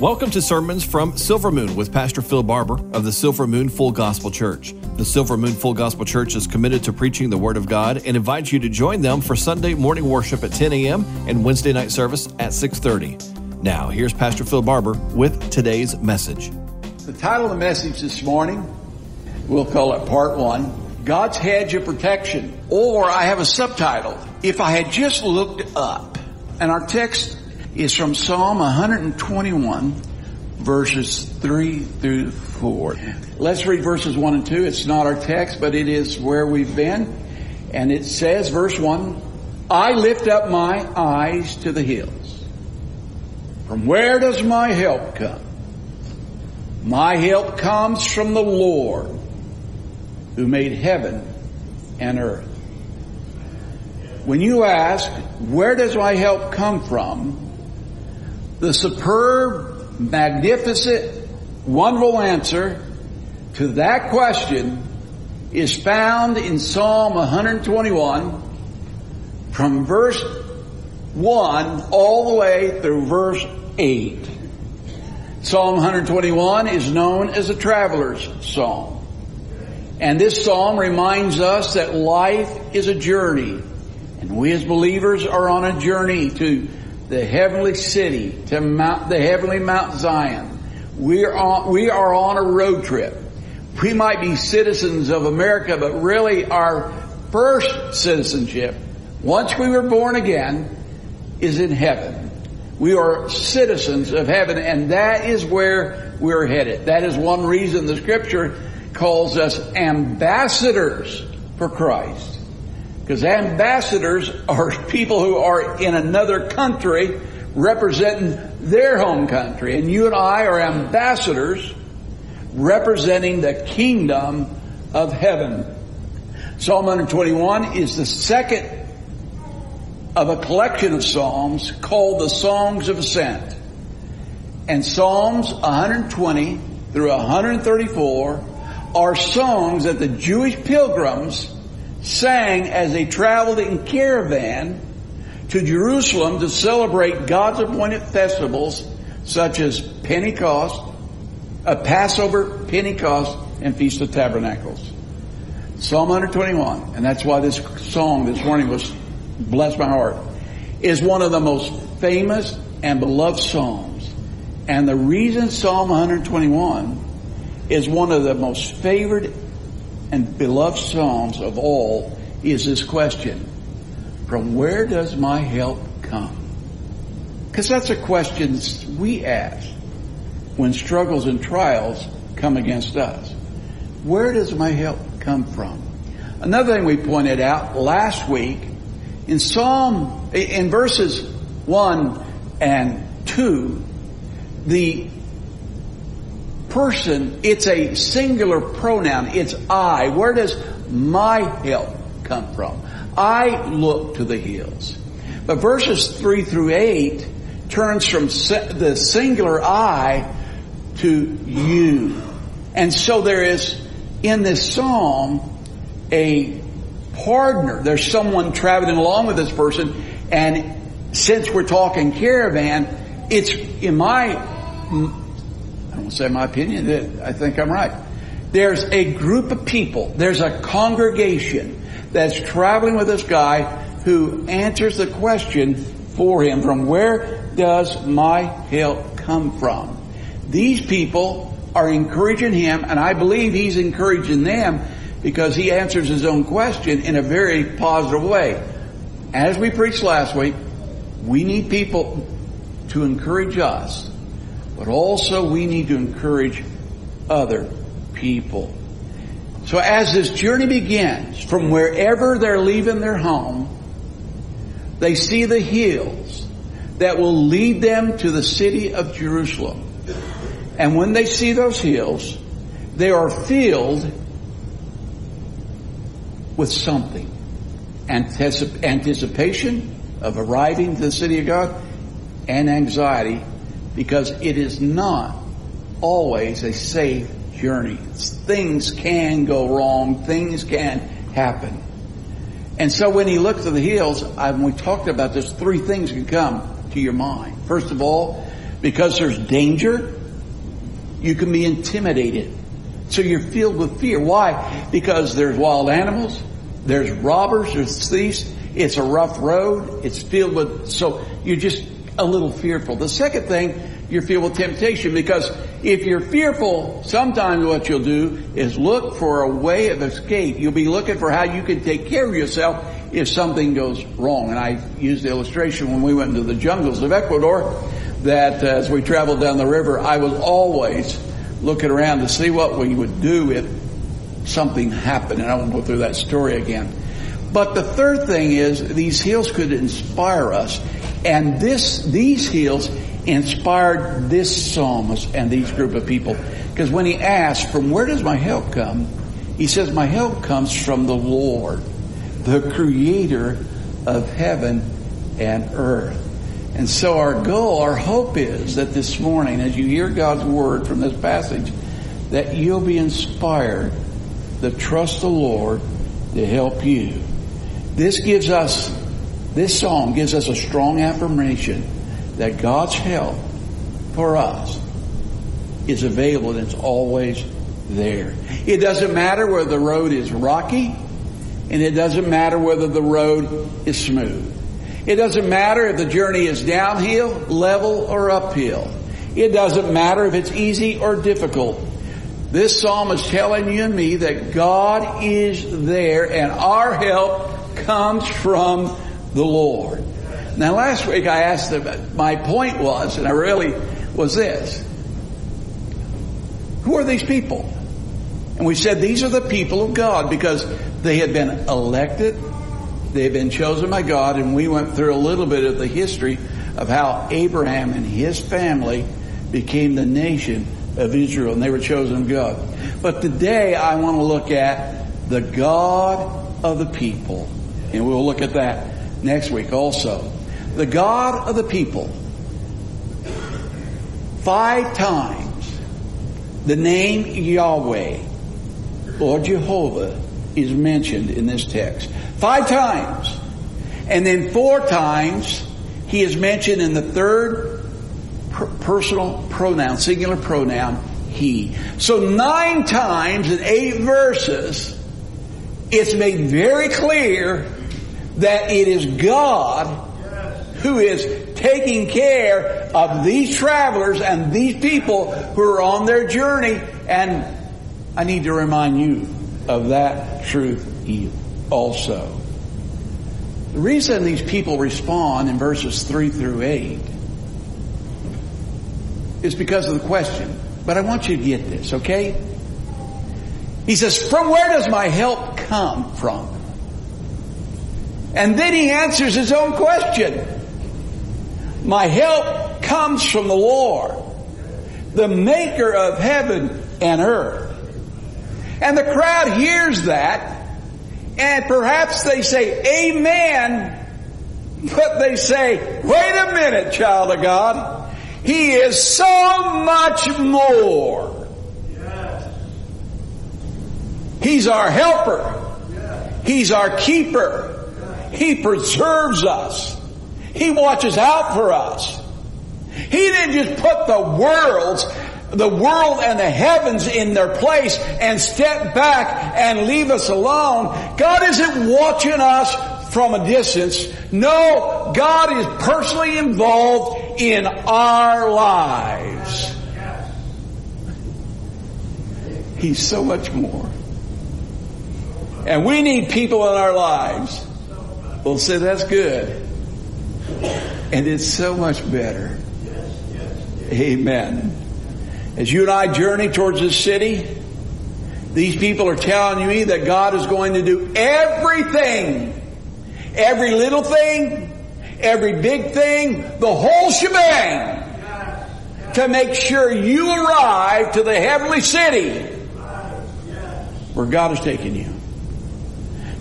Welcome to sermons from Silver Moon with Pastor Phil Barber of the Silver Moon Full Gospel Church. The Silver Moon Full Gospel Church is committed to preaching the Word of God and invites you to join them for Sunday morning worship at 10 a.m. and Wednesday night service at 6:30. Now, here's Pastor Phil Barber with today's message. The title of the message this morning, we'll call it Part One: God's Hedge of Protection. Or I have a subtitle: If I had just looked up. And our text is from Psalm 121, verses 3 through 4. Let's read verses 1 and 2. It's not our text, but it is where we've been. And it says, verse 1, I lift up my eyes to the hills. From where does my help come? My help comes from the Lord who made heaven and earth. When you ask, where does my help come from? The superb, magnificent, wonderful answer to that question is found in Psalm 121 from verse 1 all the way through verse 8. Psalm 121 is known as a traveler's psalm. And this psalm reminds us that life is a journey. And we as believers are on a journey to the heavenly city, to Mount, the heavenly Mount Zion. We are on, we are on a road trip. We might be citizens of America, but really our first citizenship, once we were born again, is in heaven. We are citizens of heaven, and that is where we're headed. That is one reason the scripture calls us ambassadors for Christ. Because ambassadors are people who are in another country representing their home country. And you and I are ambassadors representing the kingdom of heaven. Psalm 121 is the second of a collection of psalms called the Songs of Ascent. And Psalms 120 through 134 are songs that the Jewish pilgrims sang as they traveled in caravan to Jerusalem to celebrate God's appointed festivals such as Pentecost, a Passover, Pentecost, and Feast of Tabernacles. Psalm 121, and that's why this song this morning was blessed my heart, is one of the most famous and beloved psalms. And the reason Psalm 121 is one of the most favored and beloved psalms of all is this question. From where does my help come? Because that's a question we ask when struggles and trials come against us. Where does my help come from? Another thing we pointed out last week in Psalm, in verses 1 and 2, the person, it's a singular pronoun. It's I. Where does my help come from? I look to the hills. But verses 3 through 8 turns from the singular I to you. And so there is in this psalm a partner. There's someone traveling along with this person. And since we're talking caravan, it's in my Say my opinion, I think I'm right. There's a group of people, there's a congregation that's traveling with this guy who answers the question for him from where does my help come from? These people are encouraging him, and I believe he's encouraging them because he answers his own question in a very positive way. As we preached last week, we need people to encourage us but also we need to encourage other people. So as this journey begins, from wherever they're leaving their home, they see the hills that will lead them to the city of Jerusalem. And when they see those hills, they are filled with something. Anticipation of arriving to the city of God and anxiety because it is not always a safe journey. Things can go wrong. Things can happen. And so when he looks to the hills, when we talked about this, three things can come to your mind. First of all, Because there's danger, you can be intimidated. So you're filled with fear. Why? Because there's wild animals, there's robbers, there's thieves. It's a rough road. It's filled with, so you're just a little fearful. The second thing, you're filled with temptation because if you're fearful, sometimes what you'll do is look for a way of escape. You'll be looking for how you can take care of yourself if something goes wrong. And I used the illustration when we went into the jungles of Ecuador that uh, as we traveled down the river, I was always looking around to see what we would do if something happened. And I won't go through that story again. But the third thing is these hills could inspire us. And this, these hills inspired this psalmist and these group of people. Because when he asked, from where does my help come? He says, my help comes from the Lord, the creator of heaven and earth. And so our goal, our hope is that this morning, as you hear God's word from this passage, that you'll be inspired to trust the Lord to help you. This gives us, this song gives us a strong affirmation that God's help for us is available and it's always there. It doesn't matter whether the road is rocky and it doesn't matter whether the road is smooth. It doesn't matter if the journey is downhill, level, or uphill. It doesn't matter if it's easy or difficult. This psalm is telling you and me that God is there and our help comes from the Lord. Now last week I asked them, my point was, and I really was this. Who are these people? And we said these are the people of God because they had been elected, they had been chosen by God, and we went through a little bit of the history of how Abraham and his family became the nation of Israel, and they were chosen of God. But today I want to look at the God of the people, and we'll look at that next week also the God of the people. Five times the name Yahweh or Jehovah is mentioned in this text. Five times. And then four times he is mentioned in the third per- personal pronoun, singular pronoun, he. So nine times in eight verses, it's made very clear that it is God who is taking care of these travelers and these people who are on their journey. And I need to remind you of that truth also. The reason these people respond in verses 3 through 8 is because of the question. But I want you to get this, okay? He says, from where does my help come from? And then he answers his own question. My help comes from the Lord, the maker of heaven and earth. And the crowd hears that, and perhaps they say, Amen, but they say, wait a minute, child of God. He is so much more. He's our helper. He's our keeper. He preserves us. He watches out for us. He didn't just put the worlds, the world and the heavens in their place and step back and leave us alone. God isn't watching us from a distance. No, God is personally involved in our lives. He's so much more. And we need people in our lives. We'll say that's good. And it's so much better. Amen. As you and I journey towards this city, these people are telling me that God is going to do everything, every little thing, every big thing, the whole shebang to make sure you arrive to the heavenly city where God has taken you.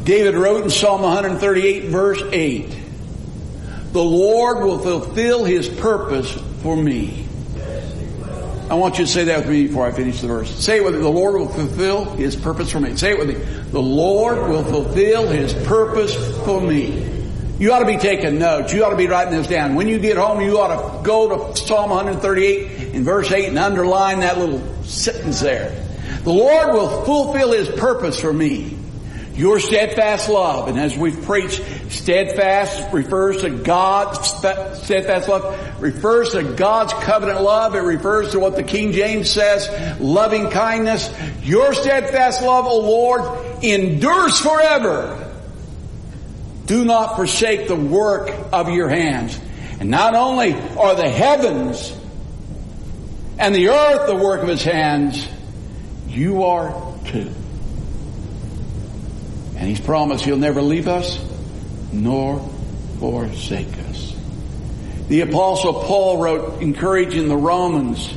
David wrote in Psalm 138 verse 8, the Lord will fulfill His purpose for me. I want you to say that with me before I finish the verse. Say it with me. The Lord will fulfill His purpose for me. Say it with me. The Lord will fulfill His purpose for me. You ought to be taking notes. You ought to be writing this down. When you get home, you ought to go to Psalm 138 in verse 8 and underline that little sentence there. The Lord will fulfill His purpose for me. Your steadfast love, and as we've preached, steadfast refers to God's steadfast love, refers to God's covenant love. It refers to what the King James says, loving kindness. Your steadfast love, O Lord, endures forever. Do not forsake the work of your hands. And not only are the heavens and the earth the work of his hands, you are too. He's promised he'll never leave us nor forsake us. The apostle Paul wrote encouraging the Romans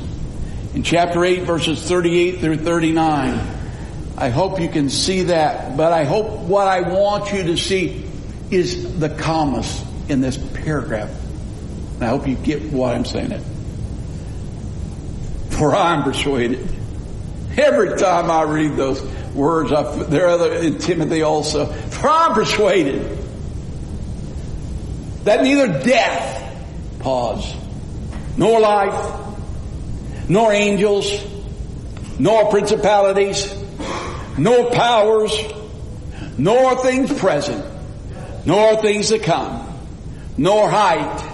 in chapter 8 verses 38 through 39. I hope you can see that, but I hope what I want you to see is the commas in this paragraph. And I hope you get what I'm saying it. For I'm persuaded. Every time I read those words, I, there other in Timothy also. For I'm persuaded that neither death, pause, nor life, nor angels, nor principalities, nor powers, nor things present, nor things to come, nor height,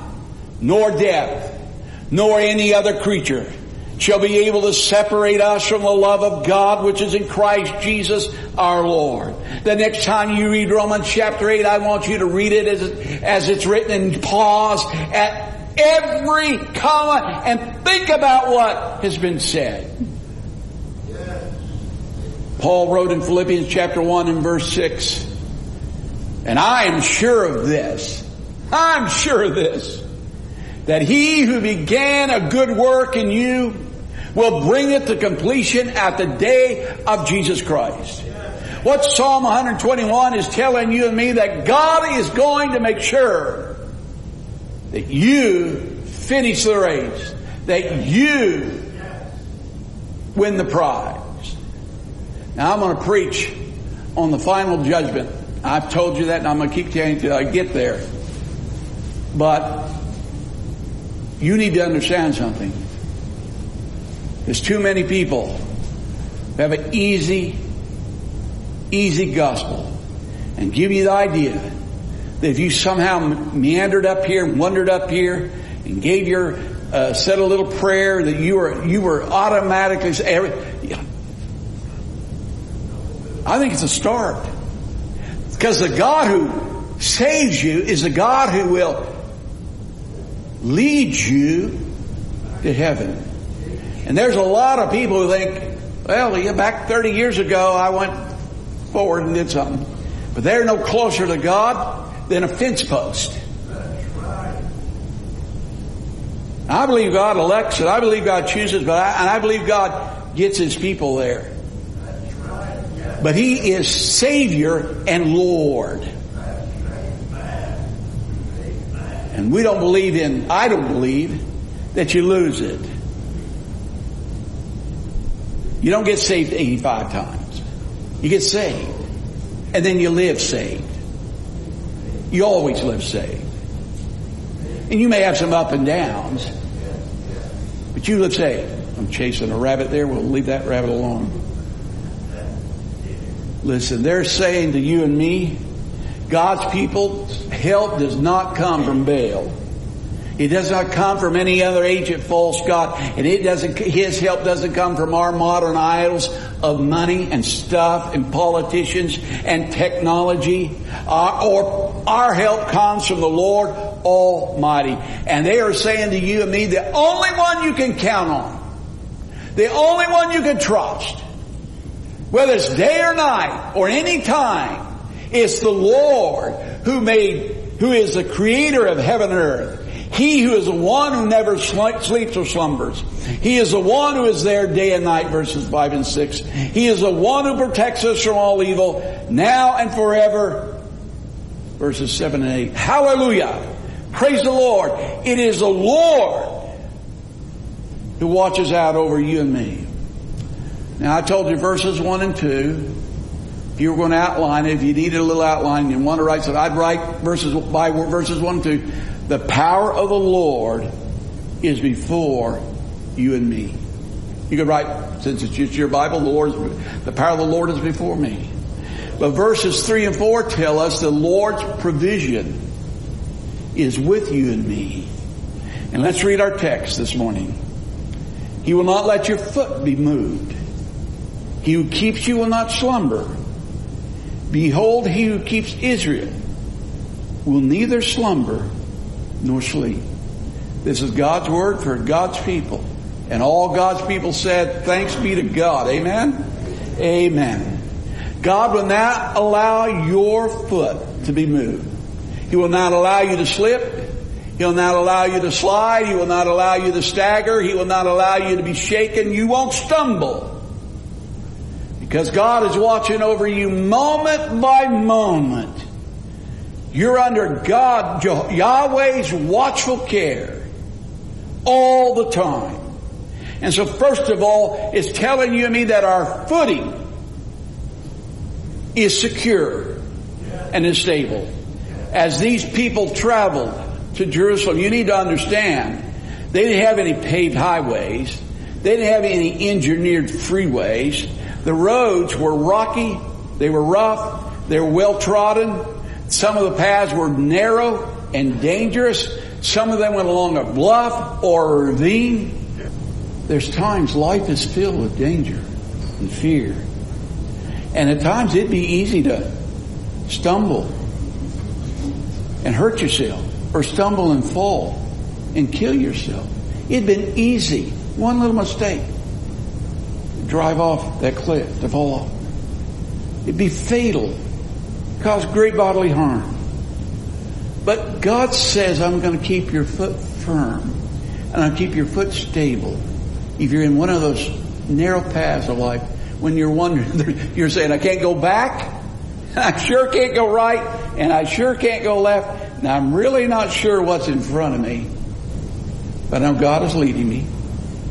nor depth, nor any other creature shall be able to separate us from the love of God which is in Christ Jesus our Lord. The next time you read Romans chapter 8, I want you to read it as, as it's written and pause at every comma and think about what has been said. Paul wrote in Philippians chapter 1 and verse 6, and I am sure of this. I'm sure of this. That he who began a good work in you will bring it to completion at the day of Jesus Christ. What Psalm 121 is telling you and me that God is going to make sure that you finish the race, that you win the prize. Now I'm going to preach on the final judgment I've told you that and I'm going to keep telling you until I get there. But you need to understand something. There's too many people who have an easy, easy gospel and give you the idea that if you somehow meandered up here, wandered up here, and gave your uh, said a little prayer that you were you were automatically. I think it's a start. Because the God who saves you is the God who will lead you to heaven. And there's a lot of people who think, well, back 30 years ago I went forward and did something. But they're no closer to God than a fence post. I believe God elects and I believe God chooses, but I, and I believe God gets His people there but He is Savior and Lord. And we don't believe in, I don't believe that you lose it. You don't get saved 85 times. You get saved. And then you live saved. You always live saved. And you may have some up and downs, but you live saved. I'm chasing a rabbit there. We'll leave that rabbit alone. Listen, they're saying to you and me, God's people, help does not come from Baal. It does not come from any other ancient false god, and it doesn't. His help doesn't come from our modern idols of money and stuff and politicians and technology. Uh, or our help comes from the Lord Almighty. And they are saying to you and me, the only one you can count on, the only one you can trust, whether it's day or night or any time, it's the Lord who made, who is the creator of heaven and earth. He who is the one who never sleeps or slumbers. He is the one who is there day and night, verses 5 and 6. He is the one who protects us from all evil, now and forever, verses 7 and 8. Hallelujah! Praise the Lord. It is the Lord who watches out over you and me. Now I told you verses 1 and 2 If you were going to outline it, if you needed a little outline, you want to write, so I'd write verses by verses one and two. The power of the Lord is before you and me. You could write, since it's just your Bible, the Lord, the power of the Lord is before me. But verses three and four tell us the Lord's provision is with you and me. And let's read our text this morning. He will not let your foot be moved. He who keeps you will not slumber. Behold, he who keeps Israel will neither slumber nor sleep. This is God's word for God's people. And all God's people said, thanks be to God. Amen? Amen. God will not allow your foot to be moved. He will not allow you to slip. He'll not allow you to slide. He will not allow you to stagger. He will not allow you to be shaken. You won't stumble. Because God is watching over you moment by moment. You're under God, Yahweh's watchful care all the time. And so first of all, it's telling you and me that our footing is secure and is stable. As these people traveled to Jerusalem, you need to understand, they didn't have any paved highways. They didn't have any engineered freeways. The roads were rocky. They were rough. They were well trodden. Some of the paths were narrow and dangerous. Some of them went along a bluff or a ravine. There's times life is filled with danger and fear. And at times it'd be easy to stumble and hurt yourself or stumble and fall and kill yourself. It'd been easy. One little mistake. Drive off that cliff to fall off. It'd be fatal. Cause great bodily harm. But God says, I'm going to keep your foot firm and I'll keep your foot stable if you're in one of those narrow paths of life, when you're wondering, you're saying, I can't go back, I sure can't go right, and I sure can't go left, and I'm really not sure what's in front of me. But I know God is leading me,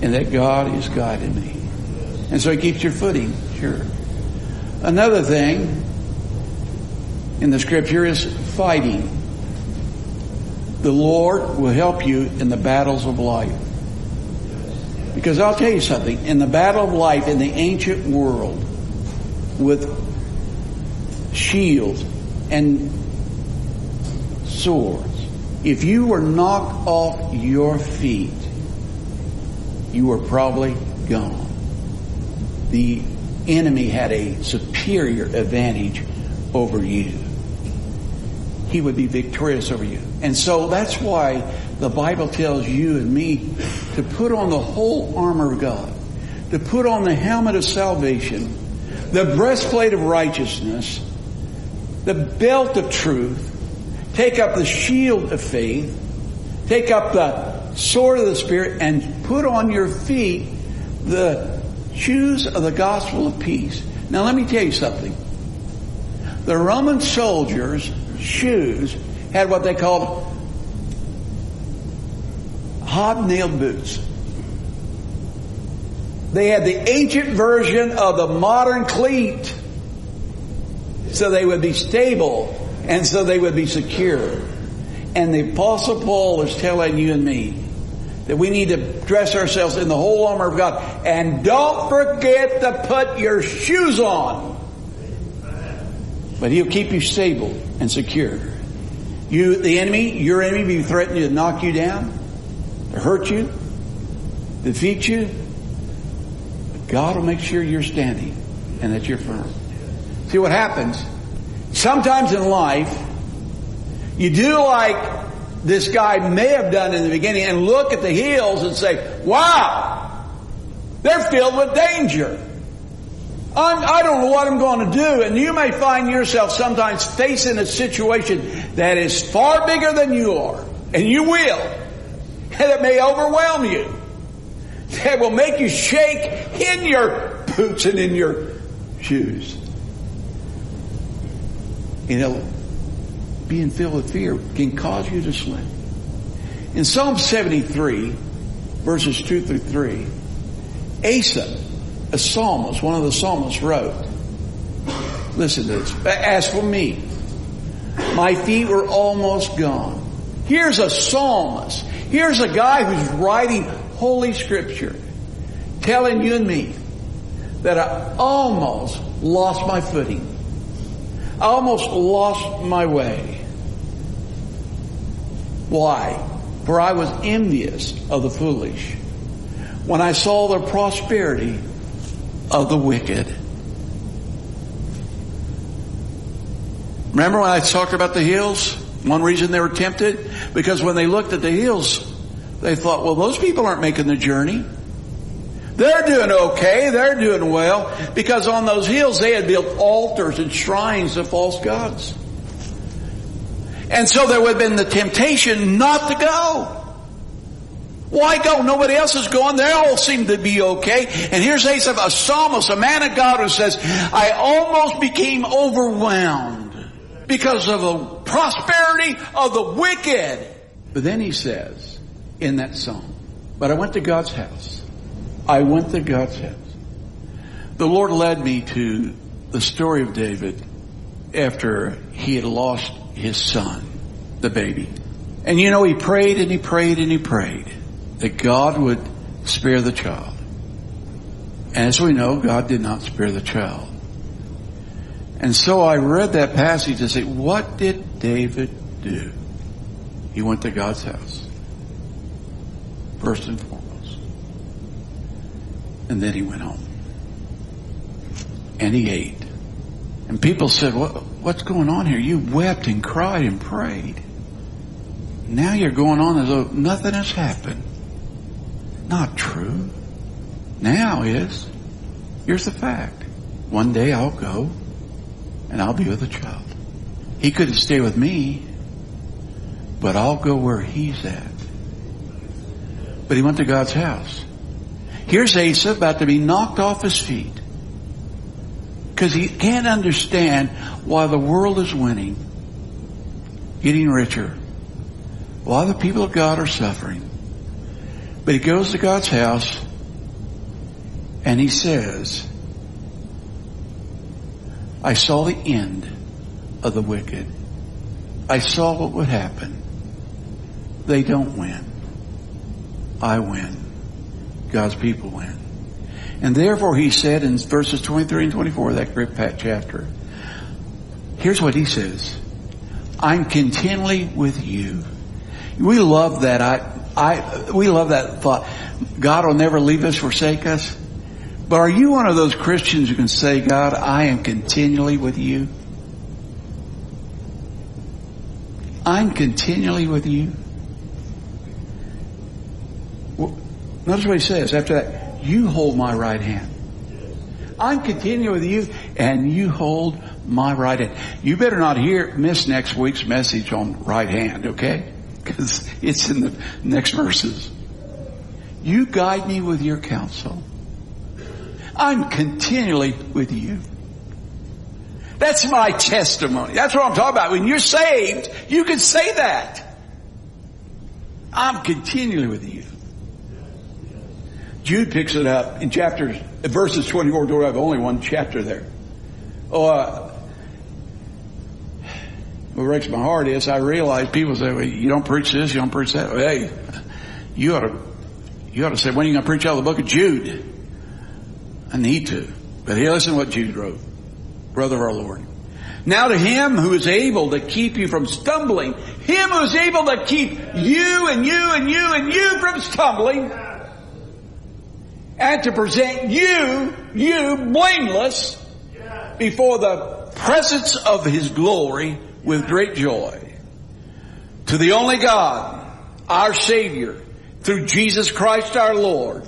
and that God is guiding me. And so He keeps your footing, sure. Another thing in the scripture is fighting. The Lord will help you in the battles of life. Because I'll tell you something, in the battle of life in the ancient world, with shields and swords, if you were knocked off your feet, you were probably gone. The enemy had a superior advantage over you. He would be victorious over you. And so that's why the Bible tells you and me to put on the whole armor of God, to put on the helmet of salvation, the breastplate of righteousness, the belt of truth, take up the shield of faith, take up the sword of the Spirit, and put on your feet the shoes of the gospel of peace. Now let me tell you something. The Roman soldiers' shoes had what they called hobnailed boots. They had the ancient version of the modern cleat so they would be stable and so they would be secure. And the apostle Paul is telling you and me that we need to dress ourselves in the whole armor of God. And don't forget to put your shoes on. But he'll keep you stable and secure. You, the enemy, your enemy be threatening to knock you down to hurt you, defeat you. But God will make sure you're standing and that you're firm. See what happens? Sometimes in life, you do like this guy may have done in the beginning and look at the hills and say, wow, they're filled with danger. I'm, I do not know what I'm going to do. And you may find yourself sometimes facing a situation that is far bigger than you are. And you will and it may overwhelm you. That will make you shake in your boots and in your shoes. You know, being filled with fear can cause you to slip. In Psalm 73, verses 2 through 3, Asaph, a psalmist, one of the psalmists wrote, listen to this. As for me, my feet were almost gone. Here's a psalmist. Here's a guy who's writing Holy Scripture, telling you and me that I almost lost my footing. I almost lost my way. Why? For I was envious of the foolish when I saw their prosperity of the wicked. Remember when I talked about the hills? One reason they were tempted? Because when they looked at the hills, they thought, well, those people aren't making the journey. They're doing okay. They're doing well. Because on those hills they had built altars and shrines of false gods. And so there would have been the temptation not to go. Why go? Nobody else is going. They all seem to be okay. And here's Asaph, a psalmist, a man of God who says, I almost became overwhelmed because of the prosperity of the wicked. But then he says in that song, but I went to God's house. I went to God's house. The Lord led me to the story of David after he had lost his son, the baby. And you know, he prayed and he prayed and he prayed that God would spare the child. And as we know, God did not spare the child. And so I read that passage and say, what did David do? He went to God's house. First and foremost. And then he went home. And he ate. And people said, what, what's going on here? You wept and cried and prayed. Now you're going on as though nothing has happened. Not true. Now is. Here's the fact. One day I'll go and I'll be with the child. He couldn't stay with me, but I'll go where he's at. But he went to God's house. Here's Asaph about to be knocked off his feet because he can't understand why the world is winning, getting richer, why the people of God are suffering. But he goes to God's house and he says, I saw the end of the wicked. I saw what would happen. They don't win. I win. God's people win. And therefore he said in verses 23 and 24 of that great chapter, here's what he says. I'm continually with you. We love that. I, I, we love that thought. God will never leave us, forsake us. But are you one of those Christians who can say, God, I am continually with you? I'm continually with you. Notice what he says after that. You hold my right hand. I'm continuing with you and you hold my right hand. You better not hear, miss next week's message on right hand, okay? Because it's in the next verses. You guide me with your counsel. I'm continually with you. That's my testimony. That's what I'm talking about. When you're saved, you can say that. I'm continually with you. Jude picks it up in chapters, verses 24 to have only one chapter there. Oh, uh, what breaks my heart is I realize people say, well, you don't preach this, you don't preach that. Well, hey, you ought to, you ought to say, when are you going to preach out of the book of Jude? I need to. But here, listen to what Jude wrote. Brother of our Lord. Now to him who is able to keep you from stumbling, him who is able to keep you and you and you and you from stumbling, and to present you, you blameless before the presence of his glory with great joy. To the only God, our Savior, through Jesus Christ our Lord,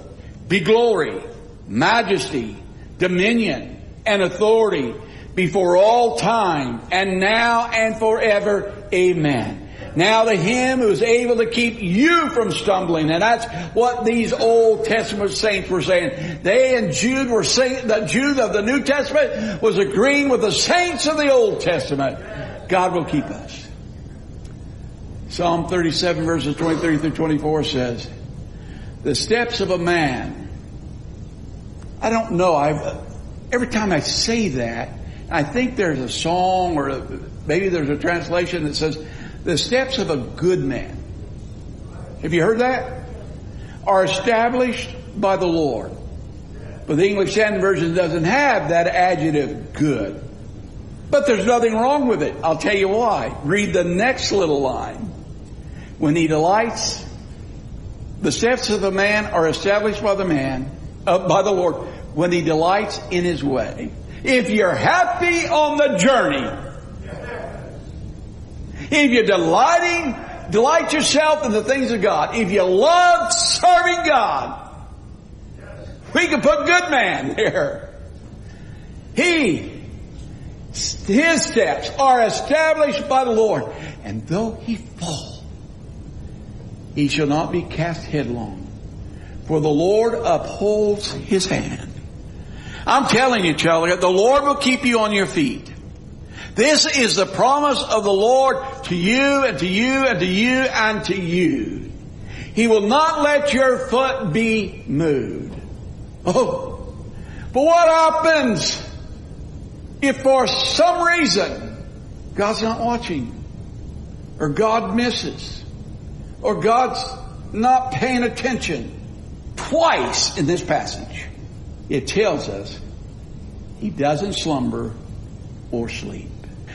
be glory, majesty, dominion, and authority before all time and now and forever. Amen. Now to him who is able to keep you from stumbling. And that's what these Old Testament saints were saying. They and Jude were saying, the Jude of the New Testament was agreeing with the saints of the Old Testament. God will keep us. Psalm 37 verses 23 through 24 says, the steps of a man. I don't know. I've, every time I say that, I think there's a song or a, maybe there's a translation that says, the steps of a good man. Have you heard that? Are established by the Lord. But the English Standard Version doesn't have that adjective good. But there's nothing wrong with it. I'll tell you why. Read the next little line. When he delights, the steps of the man are established by the man, uh, by the Lord, when he delights in his way. If you're happy on the journey, if you're delighting, delight yourself in the things of God. If you love serving God, we can put good man here. He, his steps are established by the Lord. And though he fall, he shall not be cast headlong. For the Lord upholds his hand. I'm telling you, Charlie, the Lord will keep you on your feet. This is the promise of the Lord to you and to you and to you and to you. He will not let your foot be moved. Oh, but what happens if for some reason God's not watching or God misses or God's not paying attention? Twice in this passage, it tells us he doesn't slumber or sleep.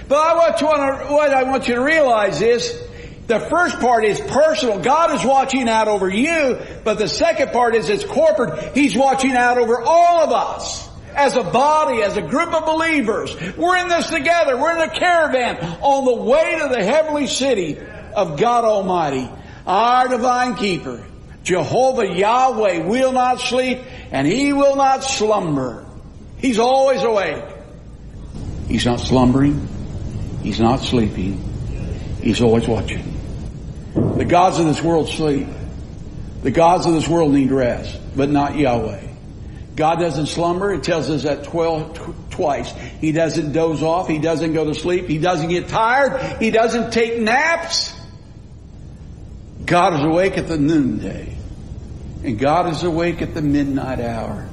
But I want to, what I want you to realize is the first part is personal. God is watching out over you, but the second part is it's corporate. He's watching out over all of us. As a body, as a group of believers. We're in this together. We're in a caravan on the way to the heavenly city of God Almighty. Our divine keeper. Jehovah Yahweh will not sleep and He will not slumber. He's always awake. He's not slumbering. He's not sleeping. He's always watching. The gods of this world sleep. The gods of this world need rest, but not Yahweh. God doesn't slumber. It tells us that 12, tw- twice. He doesn't doze off. He doesn't go to sleep. He doesn't get tired. He doesn't take naps. God is awake at the noonday. And God is awake at the midnight hour.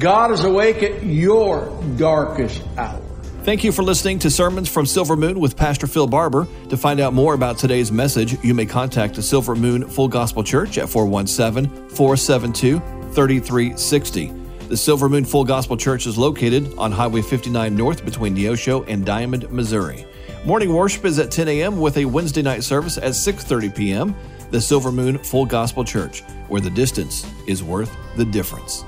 God is awake at your darkest hour. Thank you for listening to Sermons from Silver Moon with Pastor Phil Barber. To find out more about today's message, you may contact the Silver Moon Full Gospel Church at 417 472 3360. The Silver Moon Full Gospel Church is located on Highway 59 North between Neosho and Diamond, Missouri. Morning worship is at 10 a.m. with a Wednesday night service at 6:30 p.m. The Silver Moon Full Gospel Church, where the distance is worth the difference.